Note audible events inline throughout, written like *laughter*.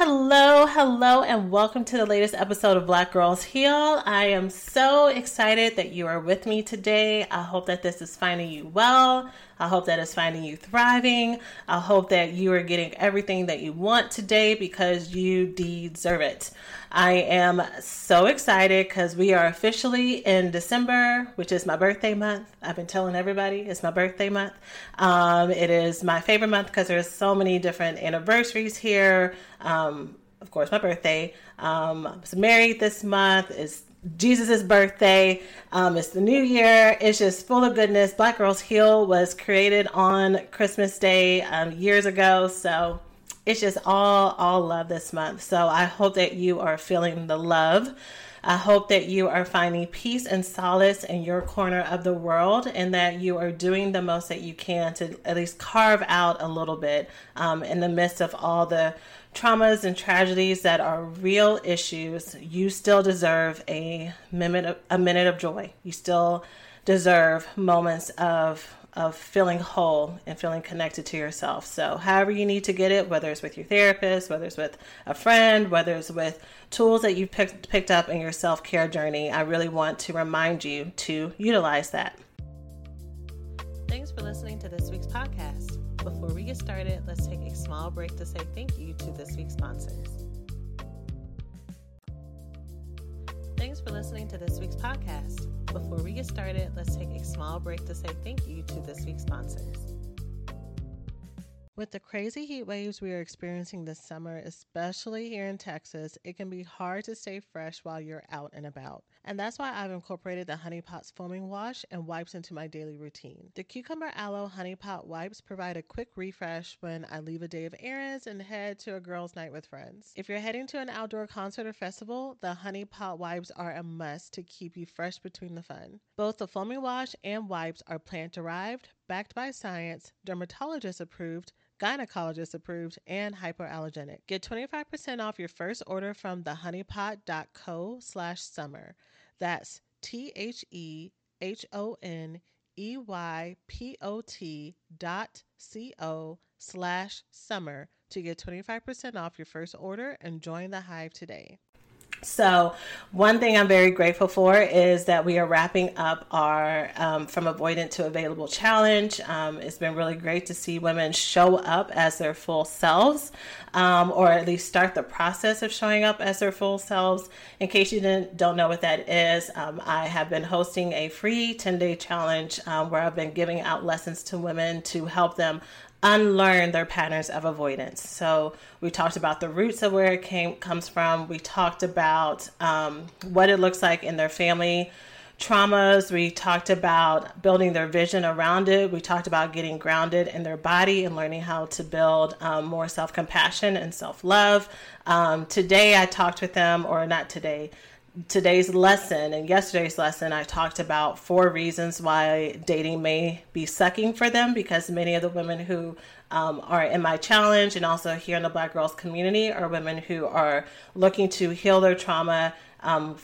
Hello, hello, and welcome to the latest episode of Black Girls Heal. I am so excited that you are with me today. I hope that this is finding you well. I hope that it's finding you thriving. I hope that you are getting everything that you want today because you deserve it. I am so excited because we are officially in December, which is my birthday month. I've been telling everybody it's my birthday month. Um, it is my favorite month because there's so many different anniversaries here. Um, of course, my birthday. Um, I was married this month. It's Jesus' birthday. Um, it's the new year. It's just full of goodness. Black Girls Heal was created on Christmas Day um, years ago. So it's just all, all love this month. So I hope that you are feeling the love. I hope that you are finding peace and solace in your corner of the world and that you are doing the most that you can to at least carve out a little bit um, in the midst of all the traumas and tragedies that are real issues, you still deserve a minute of, a minute of joy. You still deserve moments of of feeling whole and feeling connected to yourself. So, however you need to get it, whether it's with your therapist, whether it's with a friend, whether it's with tools that you've picked, picked up in your self care journey, I really want to remind you to utilize that. Thanks for listening to this week's podcast. Before we get started, let's take a small break to say thank you to this week's sponsors. Thanks for listening to this week's podcast. Before we get started, let's take a small break to say thank you to this week's sponsors. With the crazy heat waves we are experiencing this summer, especially here in Texas, it can be hard to stay fresh while you're out and about. And that's why I've incorporated the Honey Pot's foaming wash and wipes into my daily routine. The Cucumber Aloe Honey Pot wipes provide a quick refresh when I leave a day of errands and head to a girls' night with friends. If you're heading to an outdoor concert or festival, the Honey Pot wipes are a must to keep you fresh between the fun. Both the foaming wash and wipes are plant derived, backed by science, dermatologist approved, gynecologist approved, and hypoallergenic. Get 25% off your first order from thehoneypot.co slash summer. That's T-H-E-H-O-N-E-Y-P-O-T dot C-O slash summer to get 25% off your first order and join the hive today. So, one thing I'm very grateful for is that we are wrapping up our um, From Avoidant to Available challenge. Um, it's been really great to see women show up as their full selves, um, or at least start the process of showing up as their full selves. In case you didn't don't know what that is, um, I have been hosting a free 10 day challenge um, where I've been giving out lessons to women to help them unlearn their patterns of avoidance. So we talked about the roots of where it came comes from. We talked about um, what it looks like in their family traumas. We talked about building their vision around it. We talked about getting grounded in their body and learning how to build um, more self compassion and self love. Um, today, I talked with them, or not today today's lesson and yesterday's lesson, I talked about four reasons why dating may be sucking for them because many of the women who um, are in my challenge and also here in the Black Girls community are women who are looking to heal their trauma. Um,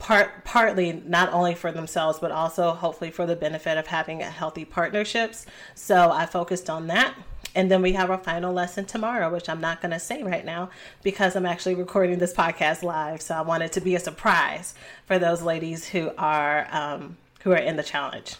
part partly not only for themselves but also hopefully for the benefit of having healthy partnerships so i focused on that and then we have our final lesson tomorrow, which I'm not going to say right now because I'm actually recording this podcast live. So I want it to be a surprise for those ladies who are um, who are in the challenge.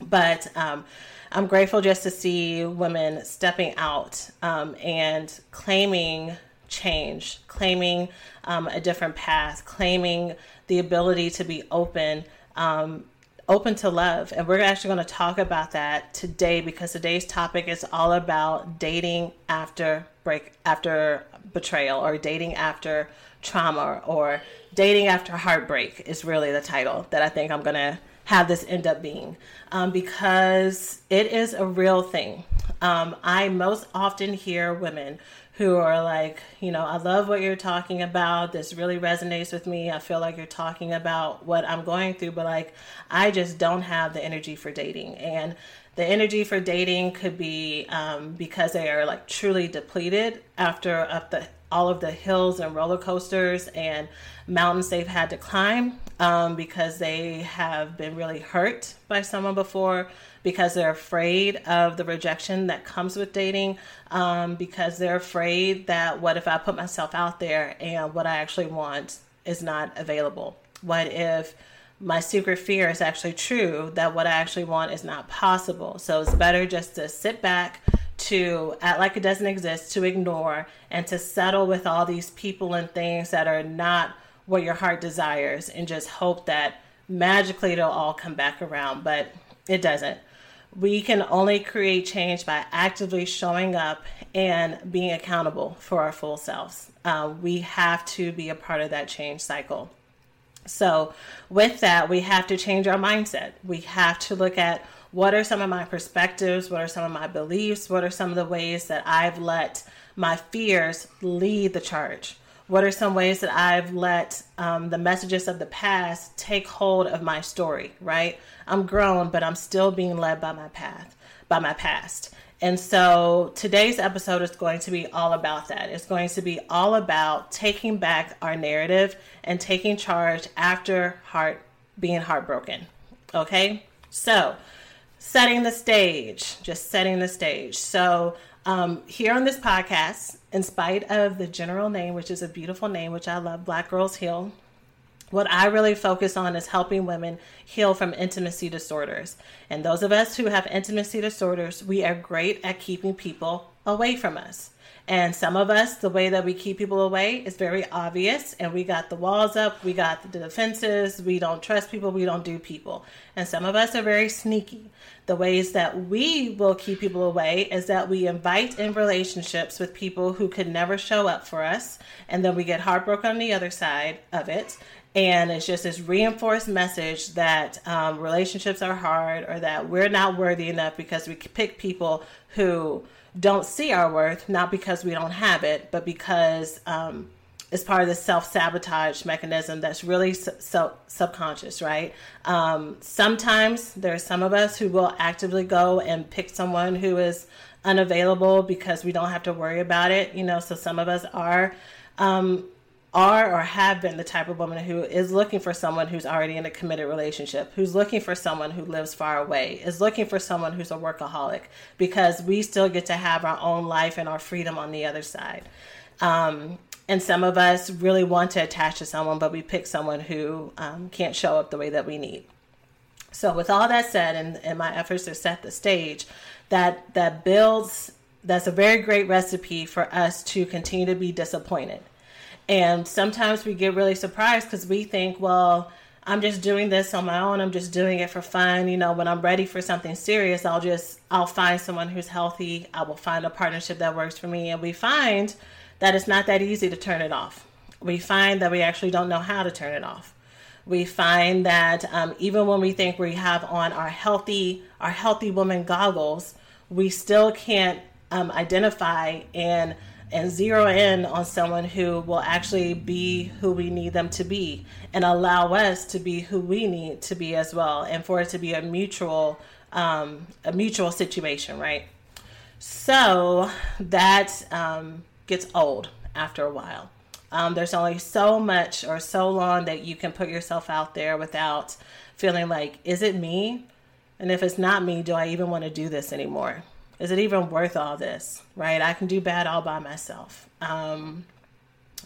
But um, I'm grateful just to see women stepping out um, and claiming change, claiming um, a different path, claiming the ability to be open um, open to love. And we're actually going to talk about that today because today's topic is all about dating after break, after betrayal, or dating after trauma, or dating after heartbreak is really the title that I think I'm going to have this end up being um, because it is a real thing. Um, I most often hear women who are like, you know, I love what you're talking about. This really resonates with me. I feel like you're talking about what I'm going through, but like, I just don't have the energy for dating. And the energy for dating could be um, because they are like truly depleted after up the all of the hills and roller coasters and mountains they've had to climb um, because they have been really hurt by someone before because they're afraid of the rejection that comes with dating, um, because they're afraid that what if I put myself out there and what I actually want is not available? What if my secret fear is actually true that what I actually want is not possible? So it's better just to sit back, to act like it doesn't exist, to ignore, and to settle with all these people and things that are not what your heart desires and just hope that magically it'll all come back around. But it doesn't we can only create change by actively showing up and being accountable for our full selves. Uh, we have to be a part of that change cycle. So, with that, we have to change our mindset. We have to look at what are some of my perspectives, what are some of my beliefs, what are some of the ways that I've let my fears lead the charge. What are some ways that I've let um, the messages of the past take hold of my story, right? I'm grown, but I'm still being led by my path, by my past. And so today's episode is going to be all about that. It's going to be all about taking back our narrative and taking charge after heart being heartbroken. Okay? So, setting the stage, just setting the stage. So, um, here on this podcast, in spite of the general name, which is a beautiful name, which I love, Black Girls Heal, what I really focus on is helping women heal from intimacy disorders. And those of us who have intimacy disorders, we are great at keeping people away from us. And some of us, the way that we keep people away is very obvious. And we got the walls up, we got the defenses, we don't trust people, we don't do people. And some of us are very sneaky. The ways that we will keep people away is that we invite in relationships with people who could never show up for us. And then we get heartbroken on the other side of it. And it's just this reinforced message that um, relationships are hard or that we're not worthy enough because we pick people who don't see our worth, not because we don't have it, but because um, it's part of the self sabotage mechanism that's really su- subconscious, right? Um, sometimes there are some of us who will actively go and pick someone who is unavailable because we don't have to worry about it, you know. So some of us are um, are or have been the type of woman who is looking for someone who's already in a committed relationship, who's looking for someone who lives far away, is looking for someone who's a workaholic, because we still get to have our own life and our freedom on the other side. Um, and some of us really want to attach to someone, but we pick someone who um, can't show up the way that we need. So, with all that said, and, and my efforts to set the stage, that that builds that's a very great recipe for us to continue to be disappointed and sometimes we get really surprised because we think, well, I'm just doing this on my own. I'm just doing it for fun. You know, when I'm ready for something serious, I'll just I'll find someone who's healthy. I will find a partnership that works for me. And we find that it's not that easy to turn it off. We find that we actually don't know how to turn it off. We find that um, even when we think we have on our healthy our healthy woman goggles, we still can't um, identify and and zero in on someone who will actually be who we need them to be and allow us to be who we need to be as well and for it to be a mutual um, a mutual situation right? So that um, gets old after a while. Um, there's only so much or so long that you can put yourself out there without feeling like is it me? And if it's not me do i even want to do this anymore is it even worth all this right? I can do bad all by myself. Um,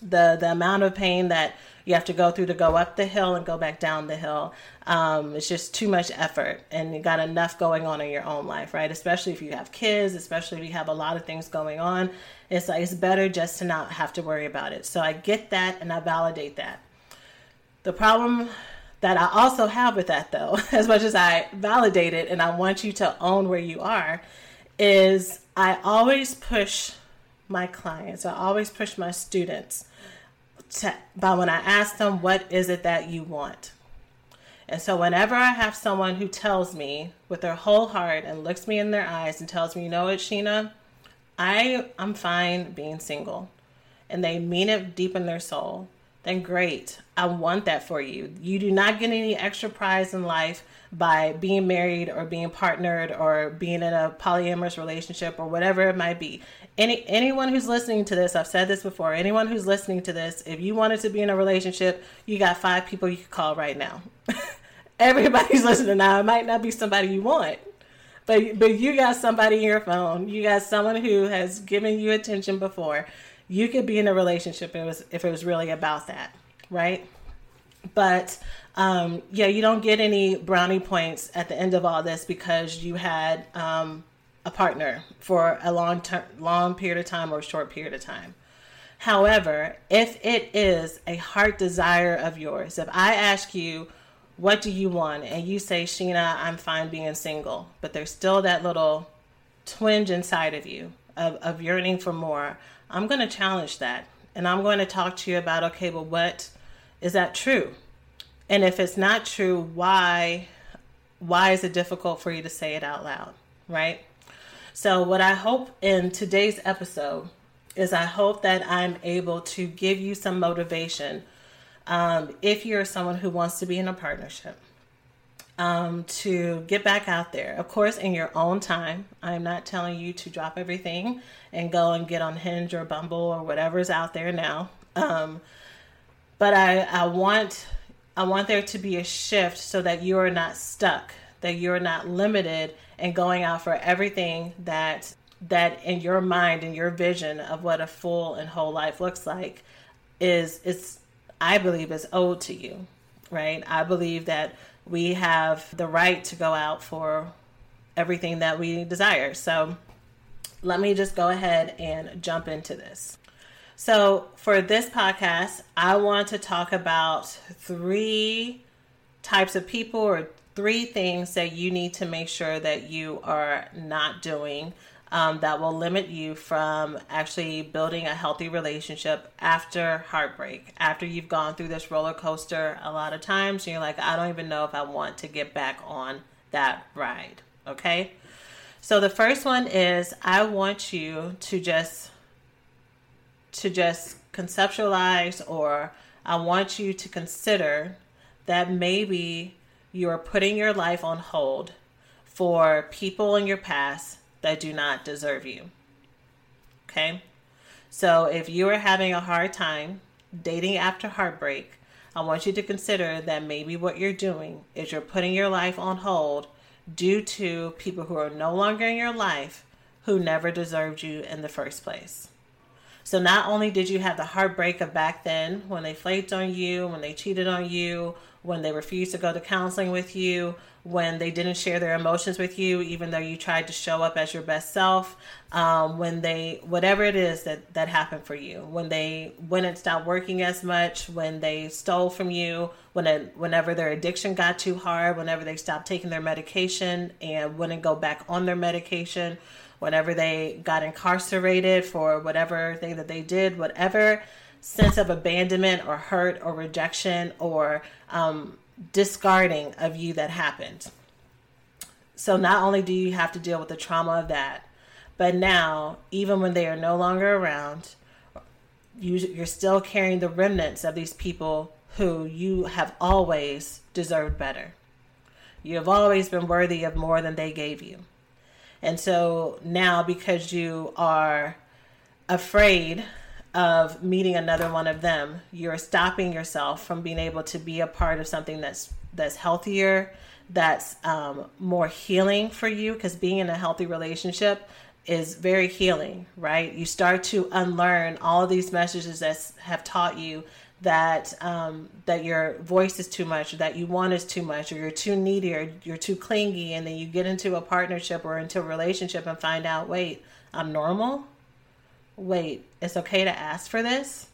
the the amount of pain that you have to go through to go up the hill and go back down the hill um, it's just too much effort and you got enough going on in your own life right? Especially if you have kids especially if you have a lot of things going on it's like it's better just to not have to worry about it. So i get that and i validate that. The problem that I also have with that though, *laughs* as much as I validate it and I want you to own where you are, is I always push my clients, I always push my students to, by when I ask them, what is it that you want? And so whenever I have someone who tells me with their whole heart and looks me in their eyes and tells me, you know what, Sheena, I I'm fine being single and they mean it deep in their soul, then great. I want that for you. You do not get any extra prize in life by being married or being partnered or being in a polyamorous relationship or whatever it might be. Any anyone who's listening to this, I've said this before, anyone who's listening to this, if you wanted to be in a relationship, you got five people you could call right now. *laughs* Everybody's listening now. It might not be somebody you want. But but you got somebody in your phone. You got someone who has given you attention before. You could be in a relationship if it was if it was really about that, right? But um, yeah, you don't get any brownie points at the end of all this because you had um, a partner for a long term, long period of time or a short period of time. However, if it is a heart desire of yours, if I ask you, what do you want? And you say, Sheena, I'm fine being single, but there's still that little twinge inside of you of, of yearning for more. I'm going to challenge that. And I'm going to talk to you about, okay, well, what is that true? And if it's not true, why why is it difficult for you to say it out loud, right? So what I hope in today's episode is I hope that I'm able to give you some motivation um, if you're someone who wants to be in a partnership um, to get back out there. Of course, in your own time. I'm not telling you to drop everything and go and get on Hinge or Bumble or whatever's out there now. Um, but I, I want I want there to be a shift so that you are not stuck, that you're not limited and going out for everything that that in your mind and your vision of what a full and whole life looks like is is I believe is owed to you, right? I believe that we have the right to go out for everything that we desire. So let me just go ahead and jump into this. So, for this podcast, I want to talk about three types of people or three things that you need to make sure that you are not doing um, that will limit you from actually building a healthy relationship after heartbreak, after you've gone through this roller coaster a lot of times. And you're like, I don't even know if I want to get back on that ride. Okay. So, the first one is I want you to just to just conceptualize or I want you to consider that maybe you're putting your life on hold for people in your past that do not deserve you. Okay? So if you are having a hard time dating after heartbreak, I want you to consider that maybe what you're doing is you're putting your life on hold due to people who are no longer in your life who never deserved you in the first place. So not only did you have the heartbreak of back then when they flaked on you, when they cheated on you, when they refused to go to counseling with you, when they didn't share their emotions with you, even though you tried to show up as your best self, um, when they, whatever it is that, that happened for you, when they wouldn't stop working as much, when they stole from you, when it, whenever their addiction got too hard, whenever they stopped taking their medication and wouldn't go back on their medication, whenever they got incarcerated for whatever thing that they did, whatever sense of abandonment or hurt or rejection or um, discarding of you that happened. So not only do you have to deal with the trauma of that, but now, even when they are no longer around, you, you're still carrying the remnants of these people who you have always deserved better. You have always been worthy of more than they gave you. And so now, because you are afraid of meeting another one of them, you're stopping yourself from being able to be a part of something that's that's healthier, that's um, more healing for you. Because being in a healthy relationship is very healing, right? You start to unlearn all these messages that have taught you that um, that your voice is too much, that you want is too much, or you're too needy, or you're too clingy, and then you get into a partnership or into a relationship and find out, wait, I'm normal. Wait, it's okay to ask for this.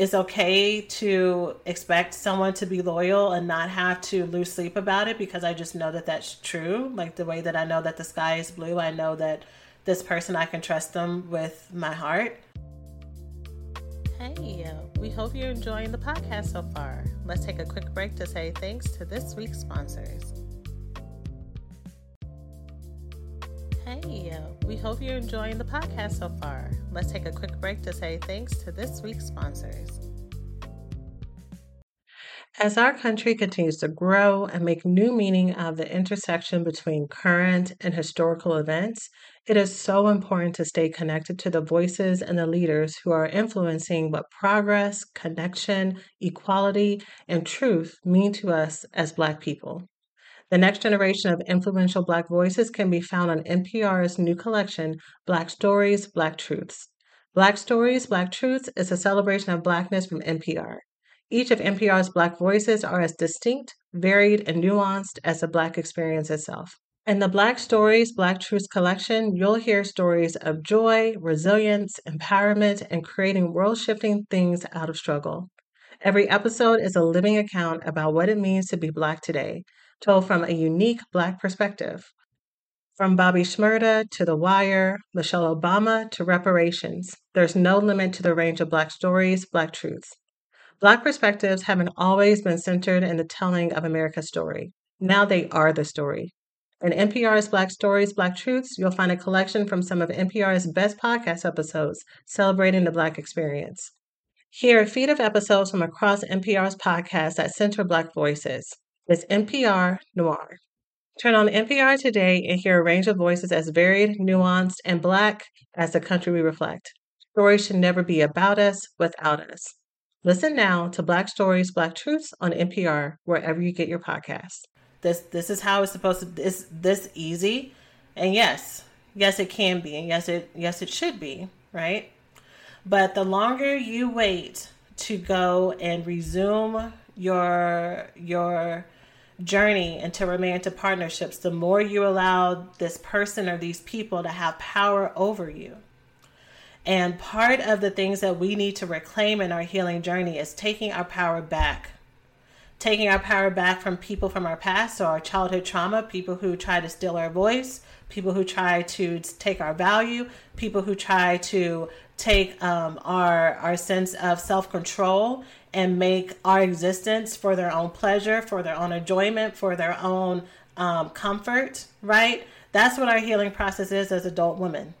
it's okay to expect someone to be loyal and not have to lose sleep about it because I just know that that's true. Like the way that I know that the sky is blue, I know that this person, I can trust them with my heart. Hey, we hope you're enjoying the podcast so far. Let's take a quick break to say thanks to this week's sponsors. Hey, we hope you're enjoying the podcast so far. Let's take a quick break to say thanks to this week's sponsors. As our country continues to grow and make new meaning of the intersection between current and historical events, it is so important to stay connected to the voices and the leaders who are influencing what progress, connection, equality, and truth mean to us as Black people. The next generation of influential Black voices can be found on NPR's new collection, Black Stories, Black Truths. Black Stories, Black Truths is a celebration of Blackness from NPR. Each of NPR's Black voices are as distinct, varied, and nuanced as the Black experience itself. In the Black Stories, Black Truths collection, you'll hear stories of joy, resilience, empowerment, and creating world shifting things out of struggle. Every episode is a living account about what it means to be Black today, told from a unique Black perspective. From Bobby Shmurda to The Wire, Michelle Obama to reparations, there's no limit to the range of Black stories, Black truths. Black perspectives haven't always been centered in the telling of America's story. Now they are the story. In NPR's Black Stories, Black Truths, you'll find a collection from some of NPR's best podcast episodes celebrating the Black experience. Hear a feed of episodes from across NPR's podcasts that center Black voices. It's NPR Noir. Turn on NPR today and hear a range of voices as varied, nuanced, and Black as the country we reflect. Stories should never be about us, without us. Listen now to Black Stories, Black Truths on NPR, wherever you get your podcasts. This this is how it's supposed to this this easy. And yes, yes it can be. And yes it yes it should be, right? But the longer you wait to go and resume your your journey into romantic partnerships, the more you allow this person or these people to have power over you. And part of the things that we need to reclaim in our healing journey is taking our power back. Taking our power back from people from our past, or our childhood trauma, people who try to steal our voice, people who try to take our value, people who try to take um, our our sense of self control and make our existence for their own pleasure, for their own enjoyment, for their own um, comfort, right? That's what our healing process is as adult women,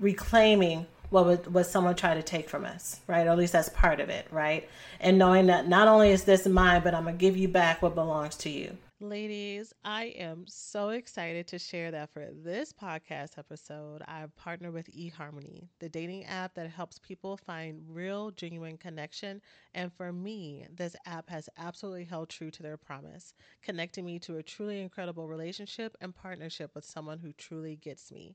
reclaiming what would what someone tried to take from us, right? Or at least that's part of it, right? And knowing that not only is this mine, but I'm gonna give you back what belongs to you. Ladies, I am so excited to share that for this podcast episode, I've partnered with eHarmony, the dating app that helps people find real, genuine connection. And for me, this app has absolutely held true to their promise, connecting me to a truly incredible relationship and partnership with someone who truly gets me.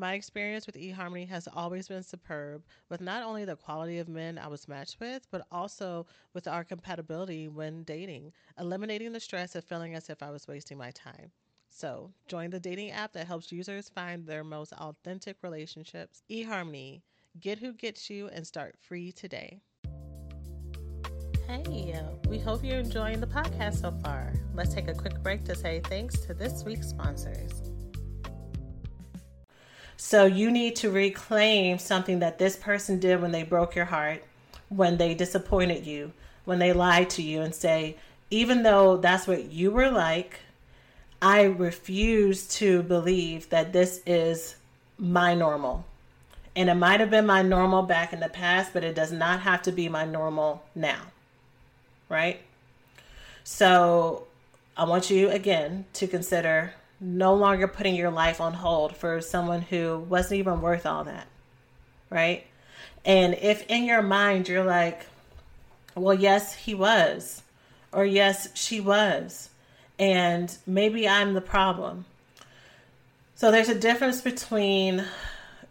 My experience with eHarmony has always been superb, with not only the quality of men I was matched with, but also with our compatibility when dating, eliminating the stress of feeling as if I was wasting my time. So, join the dating app that helps users find their most authentic relationships. eHarmony, get who gets you and start free today. Hey, we hope you're enjoying the podcast so far. Let's take a quick break to say thanks to this week's sponsors. So, you need to reclaim something that this person did when they broke your heart, when they disappointed you, when they lied to you, and say, even though that's what you were like, I refuse to believe that this is my normal. And it might have been my normal back in the past, but it does not have to be my normal now. Right? So I want you again to consider no longer putting your life on hold for someone who wasn't even worth all that. Right? And if in your mind you're like, well, yes, he was, or yes, she was, and maybe I'm the problem. So there's a difference between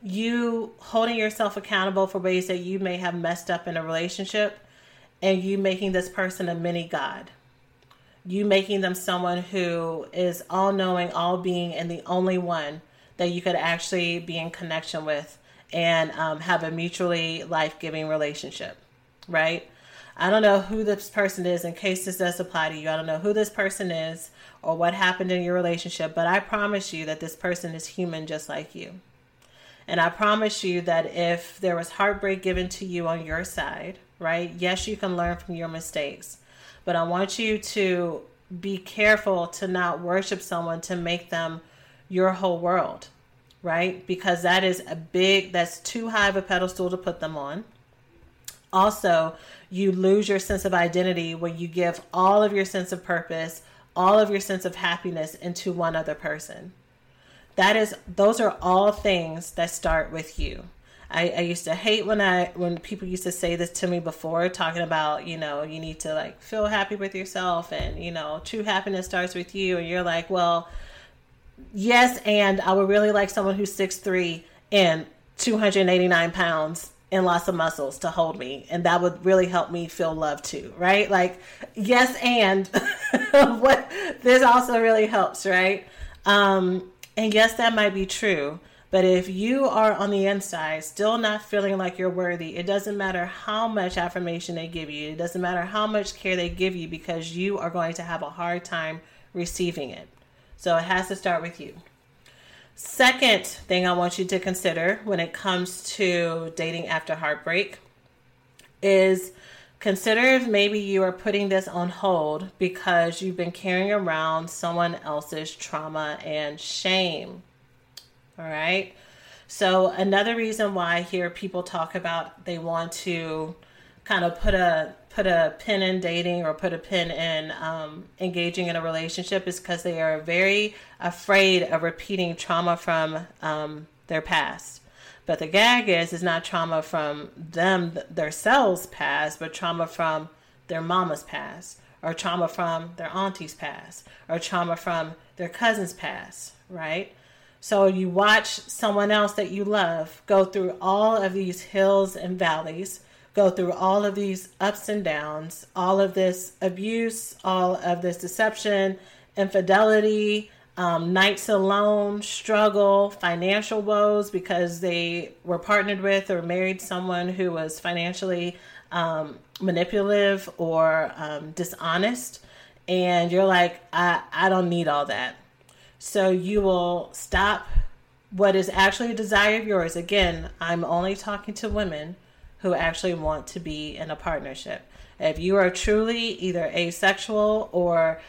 you holding yourself accountable for ways that you may have messed up in a relationship and you making this person a mini God. You making them someone who is all knowing, all being, and the only one that you could actually be in connection with and um, have a mutually life giving relationship, right? I don't know who this person is in case this does apply to you. I don't know who this person is or what happened in your relationship, but I promise you that this person is human just like you. And I promise you that if there was heartbreak given to you on your side, right? Yes, you can learn from your mistakes, but I want you to be careful to not worship someone to make them your whole world, right? Because that is a big, that's too high of a pedestal to put them on. Also, you lose your sense of identity when you give all of your sense of purpose, all of your sense of happiness into one other person that is those are all things that start with you I, I used to hate when I when people used to say this to me before, talking about you know you need to like feel happy with yourself and you know true happiness starts with you, and you're like, well, yes, and I would really like someone who's six three and 289 pounds and lots of muscles to hold me. And that would really help me feel loved too right? Like yes and *laughs* what this also really helps right? Um and yes, that might be true. But if you are on the inside still not feeling like you're worthy, it doesn't matter how much affirmation they give you, it doesn't matter how much care they give you because you are going to have a hard time receiving it. So it has to start with you. Second thing I want you to consider when it comes to dating after heartbreak is Consider if maybe you are putting this on hold because you've been carrying around someone else's trauma and shame. All right. So, another reason why I hear people talk about they want to kind of put a put a pin in dating or put a pin in um, engaging in a relationship is because they are very afraid of repeating trauma from um, their past. But the gag is, is not trauma from them, their selves past, but trauma from their mama's past, or trauma from their auntie's past, or trauma from their cousin's past, right? So you watch someone else that you love go through all of these hills and valleys, go through all of these ups and downs, all of this abuse, all of this deception, infidelity, um, nights alone, struggle, financial woes because they were partnered with or married someone who was financially um, manipulative or um, dishonest. And you're like, I, I don't need all that. So you will stop what is actually a desire of yours. Again, I'm only talking to women who actually want to be in a partnership. If you are truly either asexual or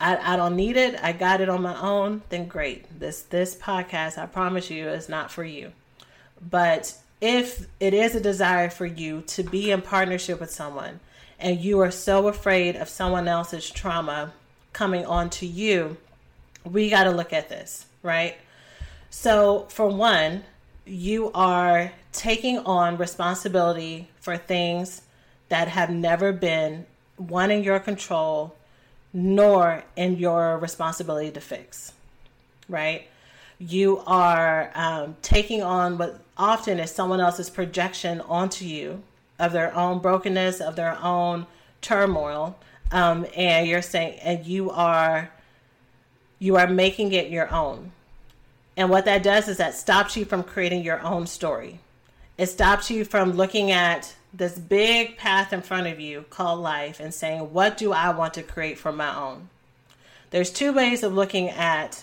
I, I don't need it. I got it on my own. Then great. This this podcast, I promise you, is not for you. But if it is a desire for you to be in partnership with someone, and you are so afraid of someone else's trauma coming onto you, we got to look at this, right? So, for one, you are taking on responsibility for things that have never been one in your control nor in your responsibility to fix, right? You are um, taking on what often is someone else's projection onto you of their own brokenness, of their own turmoil, um, and you're saying, and you are, you are making it your own. And what that does is that stops you from creating your own story. It stops you from looking at this big path in front of you called life and saying, What do I want to create for my own? There's two ways of looking at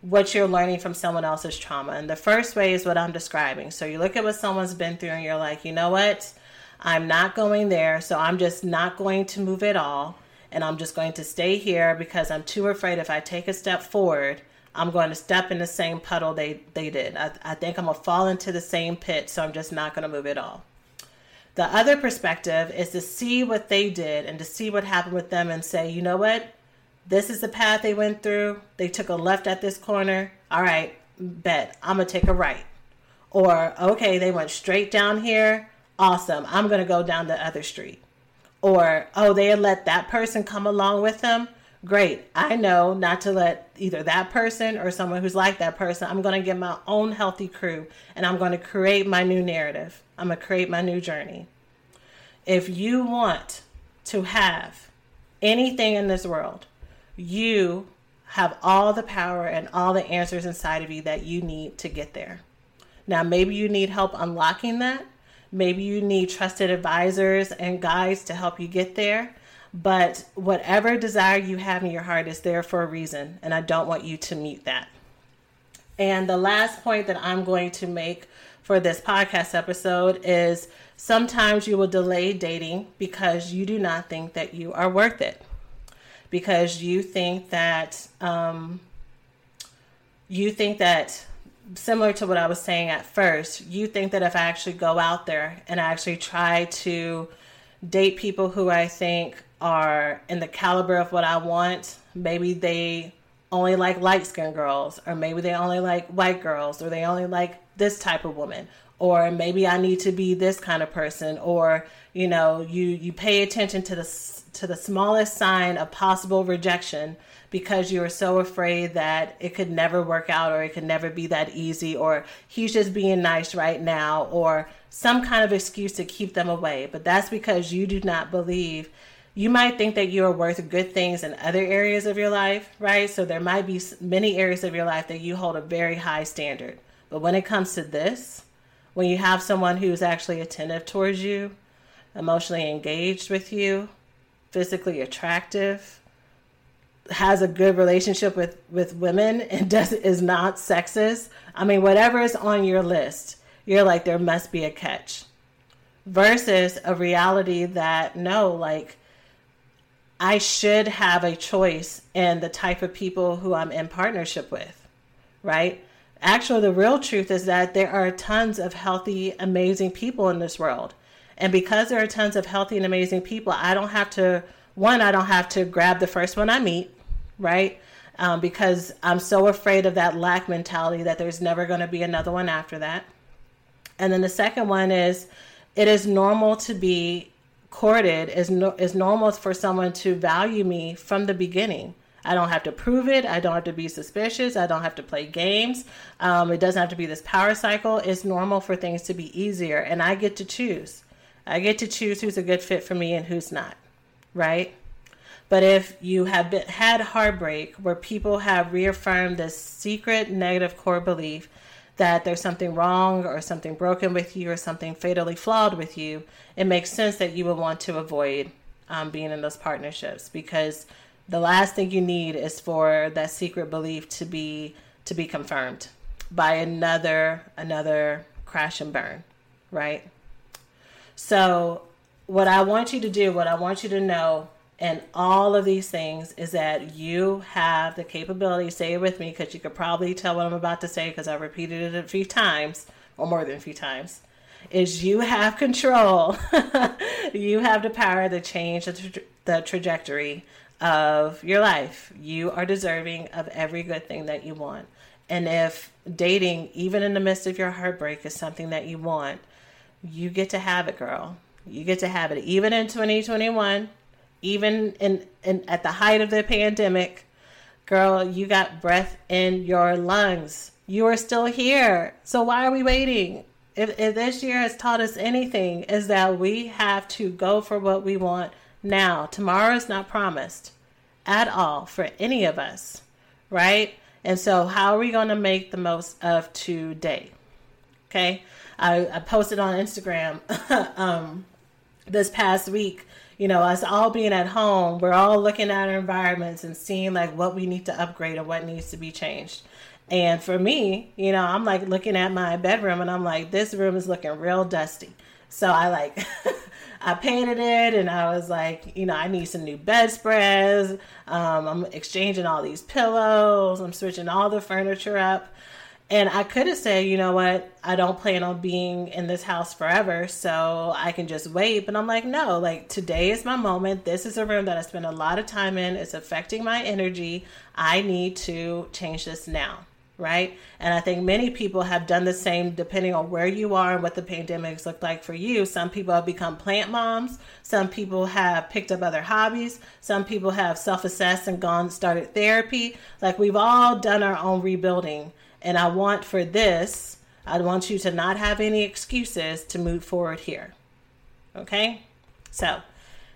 what you're learning from someone else's trauma. And the first way is what I'm describing. So you look at what someone's been through and you're like, you know what? I'm not going there. So I'm just not going to move at all. And I'm just going to stay here because I'm too afraid if I take a step forward, I'm going to step in the same puddle they, they did. I, I think I'm going to fall into the same pit. So I'm just not going to move at all. The other perspective is to see what they did and to see what happened with them and say, you know what? This is the path they went through. They took a left at this corner. All right, bet I'm going to take a right. Or, okay, they went straight down here. Awesome. I'm going to go down the other street. Or, oh, they let that person come along with them. great. I know not to let either that person or someone who's like that person, I'm going to get my own healthy crew and I'm going to create my new narrative. I'm going to create my new journey. If you want to have anything in this world, you have all the power and all the answers inside of you that you need to get there. Now, maybe you need help unlocking that. Maybe you need trusted advisors and guides to help you get there. But whatever desire you have in your heart is there for a reason, and I don't want you to mute that. And the last point that I'm going to make for this podcast episode is sometimes you will delay dating because you do not think that you are worth it. Because you think that um, you think that similar to what I was saying at first, you think that if I actually go out there and I actually try to date people who I think are in the caliber of what I want, maybe they only like light skinned girls, or maybe they only like white girls, or they only like this type of woman, or maybe I need to be this kind of person, or you know, you you pay attention to the to the smallest sign of possible rejection because you were so afraid that it could never work out or it could never be that easy or he's just being nice right now or some kind of excuse to keep them away. But that's because you do not believe. You might think that you are worth good things in other areas of your life, right? So there might be many areas of your life that you hold a very high standard. But when it comes to this, when you have someone who's actually attentive towards you, emotionally engaged with you, physically attractive, has a good relationship with with women and does is not sexist i mean whatever is on your list you're like there must be a catch. Versus a reality that no like i should have a choice in the type of people who i'm in partnership with right? Actually the real truth is that there are tons of healthy amazing people in this world. And because there are tons of healthy and amazing people i don't have to one, I don't have to grab the first one I meet, right? Um, because I'm so afraid of that lack mentality that there's never going to be another one after that. And then the second one is it is normal to be courted, is, no, is normal for someone to value me from the beginning. I don't have to prove it. I don't have to be suspicious. I don't have to play games. Um, it doesn't have to be this power cycle. It's normal for things to be easier, and I get to choose. I get to choose who's a good fit for me and who's not right? But if you have been, had heartbreak where people have reaffirmed this secret negative core belief that there's something wrong or something broken with you or something fatally flawed with you, it makes sense that you would want to avoid um, being in those partnerships because the last thing you need is for that secret belief to be to be confirmed by another another crash and burn, right? So what I want you to do, what I want you to know and all of these things is that you have the capability, say it with me because you could probably tell what I'm about to say because I repeated it a few times or more than a few times. Is you have control. *laughs* you have the power to change the, tra- the trajectory of your life. You are deserving of every good thing that you want. And if dating, even in the midst of your heartbreak, is something that you want, you get to have it, girl. You get to have it even in 2021, even in, in at the height of the pandemic. Girl, you got breath in your lungs. You are still here. So why are we waiting? If, if this year has taught us anything, is that we have to go for what we want now. Tomorrow is not promised at all for any of us, right? And so, how are we going to make the most of today? Okay, I, I posted on Instagram *laughs* um, this past week, you know, us all being at home, we're all looking at our environments and seeing like what we need to upgrade or what needs to be changed. And for me, you know, I'm like looking at my bedroom and I'm like, this room is looking real dusty. So I like, *laughs* I painted it and I was like, you know, I need some new bedspreads. Um, I'm exchanging all these pillows. I'm switching all the furniture up. And I could have said, you know what, I don't plan on being in this house forever, so I can just wait. But I'm like, no, like today is my moment. This is a room that I spend a lot of time in. It's affecting my energy. I need to change this now, right? And I think many people have done the same depending on where you are and what the pandemics look like for you. Some people have become plant moms, some people have picked up other hobbies, some people have self assessed and gone started therapy. Like we've all done our own rebuilding. And I want for this, I want you to not have any excuses to move forward here. Okay? So,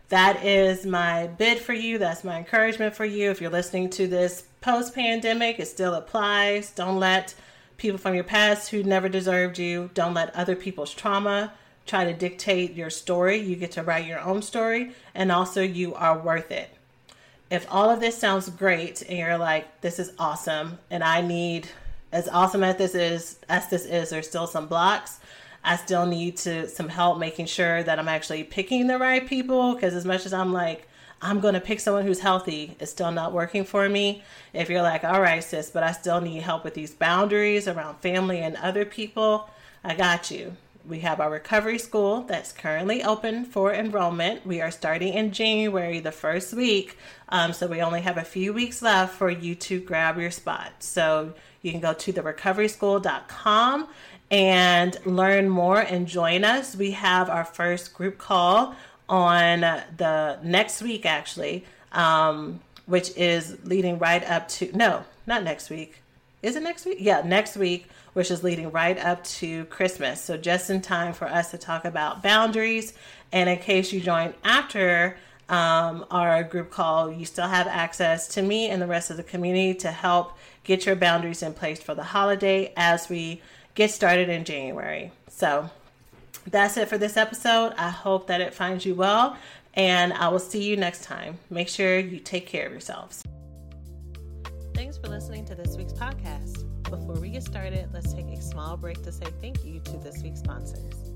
that is my bid for you. That's my encouragement for you. If you're listening to this post pandemic, it still applies. Don't let people from your past who never deserved you, don't let other people's trauma try to dictate your story. You get to write your own story, and also you are worth it. If all of this sounds great and you're like, this is awesome, and I need, as awesome as this is, as this is, there's still some blocks I still need to some help making sure that I'm actually picking the right people because as much as I'm like I'm going to pick someone who's healthy, it's still not working for me. If you're like, "All right, sis, but I still need help with these boundaries around family and other people," I got you. We have our recovery school that's currently open for enrollment. We are starting in January, the first week. Um, so we only have a few weeks left for you to grab your spot. So you can go to therecoveryschool.com and learn more and join us. We have our first group call on the next week, actually, um, which is leading right up to no, not next week. Is it next week? Yeah, next week, which is leading right up to Christmas. So, just in time for us to talk about boundaries. And in case you join after um, our group call, you still have access to me and the rest of the community to help get your boundaries in place for the holiday as we get started in January. So that's it for this episode. I hope that it finds you well, and I will see you next time. Make sure you take care of yourselves. Thanks for listening to this week's podcast. Before we get started, let's take a small break to say thank you to this week's sponsors.